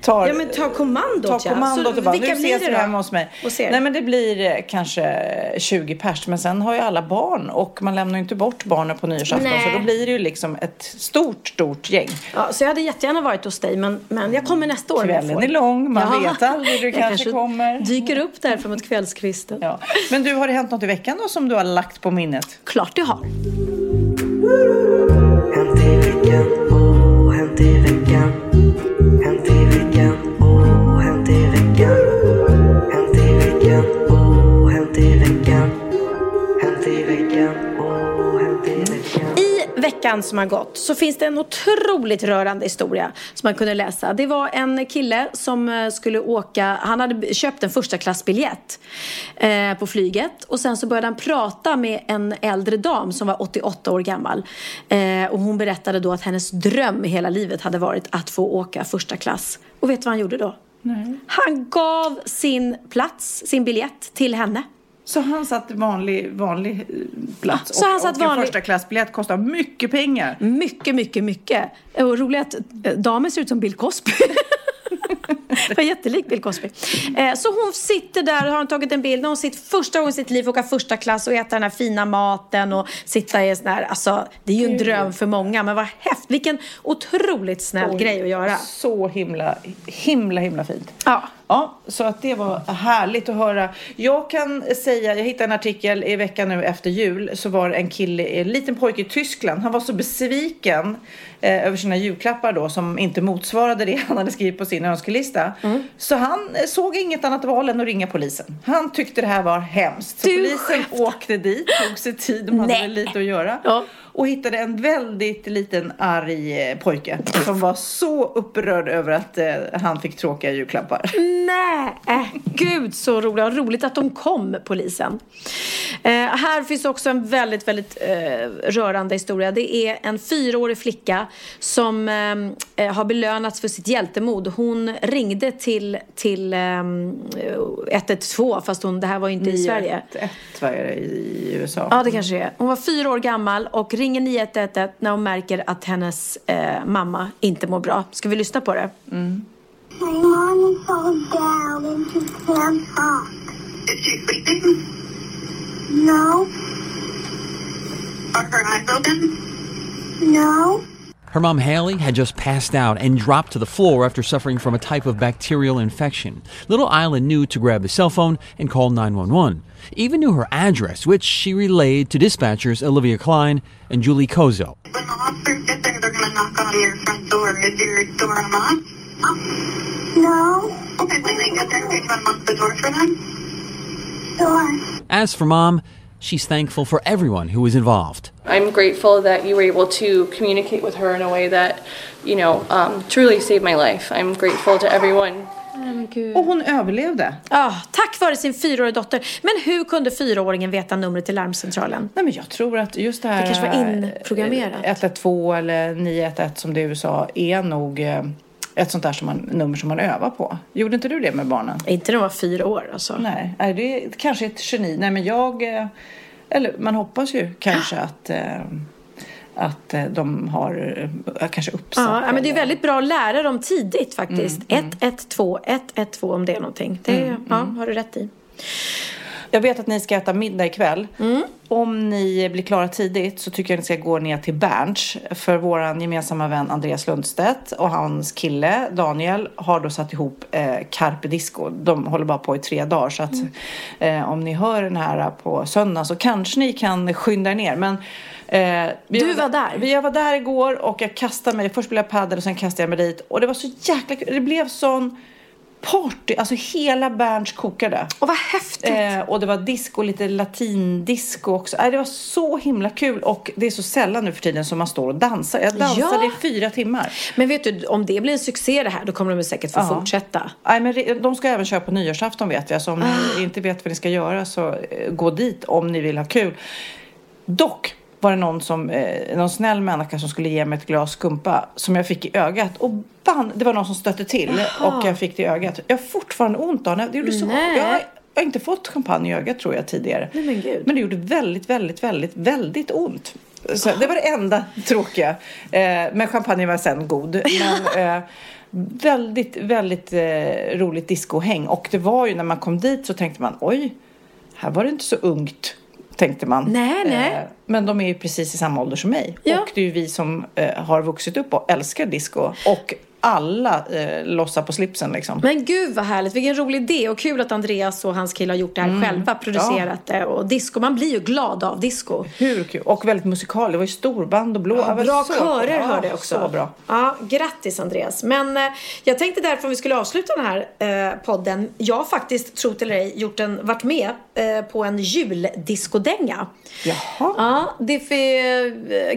tar Ja, men ta kommandot, Ta ja. kommandot Så och bara, vilka nu blir ses då? hemma hos mig. Nej men det blir eh, kanske 20 pers men sen har ju alla barn och man lämnar ju inte bort barnen på nyårsafton Nej. så då blir det ju liksom ett stort, stort gäng. Ja, så jag hade jättegärna varit hos dig men, men jag kommer nästa år. Kvällen är lång, man vet aldrig, du Jag kanske kommer. dyker upp där framåt kvällskvisten. Ja. Men du, har det hänt något i veckan då som du har lagt på minnet? Klart det har. Hänt i veckan, oh, hänt i veckan. Hänt i veckan, oh, veckan som har gått så finns det en otroligt rörande historia som man kunde läsa. Det var en kille som eh, skulle åka, han hade köpt en första klassbiljett eh, på flyget och sen så började han prata med en äldre dam som var 88 år gammal. Eh, och hon berättade då att hennes dröm hela livet hade varit att få åka första klass. Och vet du vad han gjorde då? Han gav sin plats, sin biljett till henne. Så han satt vanlig, vanlig eh, plats Så han och, satt och en vanlig- första klassbiljett kostar mycket pengar. Mycket, mycket, mycket. Och roligt att eh, damen ser ut som Bill Cosby. Var jättelik Bill Cosby. Eh, Så hon sitter där och har tagit en bild när hon sitter första gången i sitt liv får åka första klass och äta den här fina maten och sitta i en sån här, alltså det är ju en dröm för många men vad häftigt, vilken otroligt snäll grej att göra. Så himla, himla, himla fint. Ja. Ja, så att det var härligt att höra. Jag kan säga, jag hittade en artikel i veckan nu efter jul, så var det en kille, en liten pojke i Tyskland. Han var så besviken eh, över sina julklappar då som inte motsvarade det han hade skrivit på sin önskelista. Mm. Så han eh, såg inget annat val än att ringa polisen. Han tyckte det här var hemskt. Så Du polisen skämtar. åkte dit, tog sig tid, de hade Nej. väl lite att göra. Ja. Och hittade en väldigt liten arg eh, pojke som var så upprörd över att eh, han fick tråkiga julklappar. Nej, äh, gud så roligt. Roligt att de kom, polisen. Eh, här finns också en väldigt, väldigt eh, rörande historia. Det är en fyraårig flicka som eh, har belönats för sitt hjältemod. Hon ringde till, till eh, 112, fast hon, det här var ju inte i Sverige. Ett, vad är det i USA? Ja, det kanske det är. Hon var fyra år gammal och ringer 911 när hon märker att hennes eh, mamma inte mår bra. Ska vi lyssna på det? My mom is so down and she can't talk. Is she sleeping? No, Are her eyes open? no. Her mom Haley had just passed out and dropped to the floor after suffering from a type of bacterial infection. Little Isla knew to grab the cell phone and call 911. Even knew her address, which she relayed to dispatchers Olivia Klein and Julie Kozo. When officers get there, they're going to knock on your front door. Is your door unlocked? No. Okay, when they get there, are you unlock the door for them? Sure. As for mom, she's thankful for everyone who was involved. I'm grateful that you were able to communicate with her in a way that, you know, um, truly saved my life. I'm grateful to everyone. Och hon överlevde. Ja, tack vare sin fyraåriga dotter. Men hur kunde fyraåringen veta numret till larmcentralen? Nej, men jag tror att just det här... Det kanske var inprogrammerat. eh, 112 eller 911 som det är i USA är nog eh, ett sånt där som man, nummer som man övar på. Gjorde inte du det med barnen? Inte när de var fyra år alltså. Nej, nej det är kanske ett geni. Nej, men jag... eh, Eller man hoppas ju kanske att, eh, att eh, de har kanske uppsatt Ja, men det är eller- väldigt bra att lära dem tidigt faktiskt. Mm, 112, 112 om det är någonting. Det ja, har du rätt i. Jag vet att ni ska äta middag ikväll. Mm. Om ni blir klara tidigt så tycker jag att ni ska gå ner till Berns. För vår gemensamma vän Andreas Lundstedt och hans kille Daniel har då satt ihop eh, Carpe Disco. De håller bara på i tre dagar. Så att eh, om ni hör den här på söndag så kanske ni kan skynda er ner. Men, eh, Du var där? Vi- Jag var där igår och jag kastade mig. Först spelade jag padel och sen kastade jag mig dit. Och det var så jäkla kul. Det blev sån party. Alltså hela Berns kokade. Och vad häftigt! Eh, och det var disco, lite latindisco också. Eh, det var så himla kul och det är så sällan nu för tiden som man står och dansar. Jag dansade Ja. i fyra timmar. Men vet du, om det blir en succé det här, då kommer de säkert få Ja. fortsätta. Nej, men de ska även köra på nyårsafton vet jag. Så om Ah. ni inte vet vad ni ska göra så eh, gå dit om ni vill ha kul. Dock var det någon, som, eh, någon snäll människa som skulle ge mig ett glas skumpa som jag fick i ögat. Och ban, det var någon som stötte till Jaha. och jag fick det i ögat. Jag har fortfarande ont av det. Det gjorde så, Nej. jag, har- jag har inte fått champagne i ögat tror jag tidigare. Nej, men gud. Men det gjorde väldigt, väldigt, väldigt, väldigt ont. Så det var det enda tråkiga. Eh, men champagne var sen god. Men, eh, väldigt, väldigt eh, roligt discohäng. Och det var ju när man kom dit så tänkte man oj, här var det inte så ungt. Tänkte man. Nej, nej. Eh, men de är ju precis i samma ålder som mig. Ja. Och det är ju vi som eh, har vuxit upp och älskar disco. Och alla eh, lossar på slipsen liksom. Men gud vad härligt, vilken rolig idé och kul att Andreas och hans kille har gjort det här Mm. själva, producerat det och disco, man blir ju glad av disco. Hur kul! Och väldigt musikal. Det var ju storband och blå. Ja, var bra körer ja, hörde jag också. Så bra. Ja, grattis Andreas. Men eh, jag tänkte därför om vi skulle avsluta den här eh, podden. Jag har faktiskt, tro det eller ej, gjort en, varit med eh, på en juldiskodänga. Jaha. Ja, det är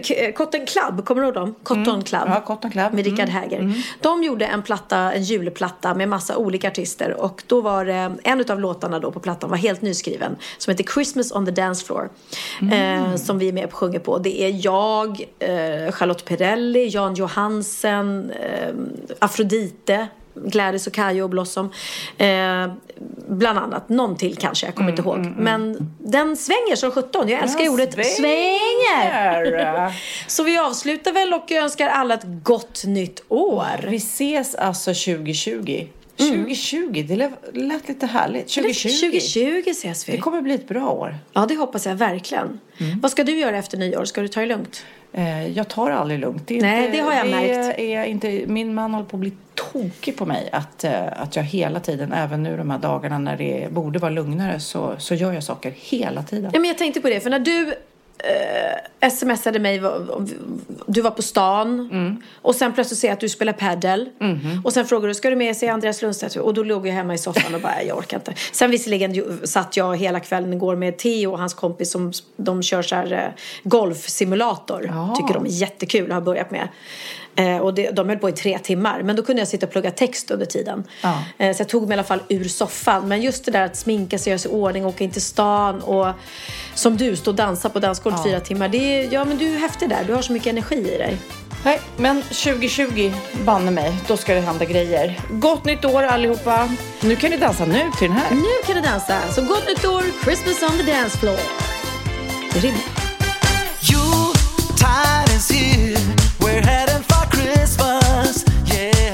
för, eh, Cotton Club, kommer du ihåg dem? Cotton Club. Mm. Ja, Cotton Club. Med Rickard Mm. Häger. De gjorde en platta, en julplatta med massa olika artister och då var det en av låtarna då på plattan var helt nyskriven som heter Christmas on the Dance Floor. Mm. Eh, som vi är med och sjunger på. Det är jag, eh, Charlotte Perrelli, Jan Johansen, eh, Afrodite. Gladys och Kajo och Blossom. Eh, bland annat. Någon till kanske, jag kommer inte ihåg. Men den svänger som 17. Jag älskar Ja, ordet svänger. svänger. Så vi avslutar väl och önskar alla ett gott nytt år. Vi ses alltså 2020. 2020, det lät- lät lite härligt. 2020. 2020 ses Det vi. kommer bli ett bra år. Ja, det hoppas jag verkligen. Vad ska du göra efter nyår? Ska du ta det lugnt? Eh, jag tar aldrig lugnt. Det Nej, inte, det har jag det märkt. Är inte, min man håller på att bli tokig på mig. Att, eh, att jag hela tiden, även nu de här dagarna när det borde vara lugnare, så, så gör jag saker hela tiden. Ja, men jag tänkte på det, för när du eh, smsade mig, du var på stan och sen plötsligt ser jag att du spelar padel. Och sen frågar du, ska du med sig Andreas Lundstedt? Och då låg jag hemma i soffan och bara, jag orkar inte. Sen visserligen satt jag hela kvällen igår med Theo och hans kompis som de kör så här eh, golfsimulator. Ja. Tycker de är jättekul och har börjat med. Eh, och det, de höll på i tre timmar. Men då kunde jag sitta och plugga text under tiden. Ja. Eh, så jag tog mig i alla fall ur soffan. Men just det där att sminka sig, göra sig i ordning, åka in till stan och som du, stå och dansa på dansgolvet fyra timmar. Det är, ja men du är häftig där. Du har så mycket energi i dig. Nej, men 2020, banne mig, då ska det hända grejer. Gott nytt år allihopa! Nu kan ni dansa nu till den här. Nu kan du dansa. Så gott nytt år, Christmas on the dance floor. Det rimmar. Yuletide is here. We're heading for Christmas. Yeah.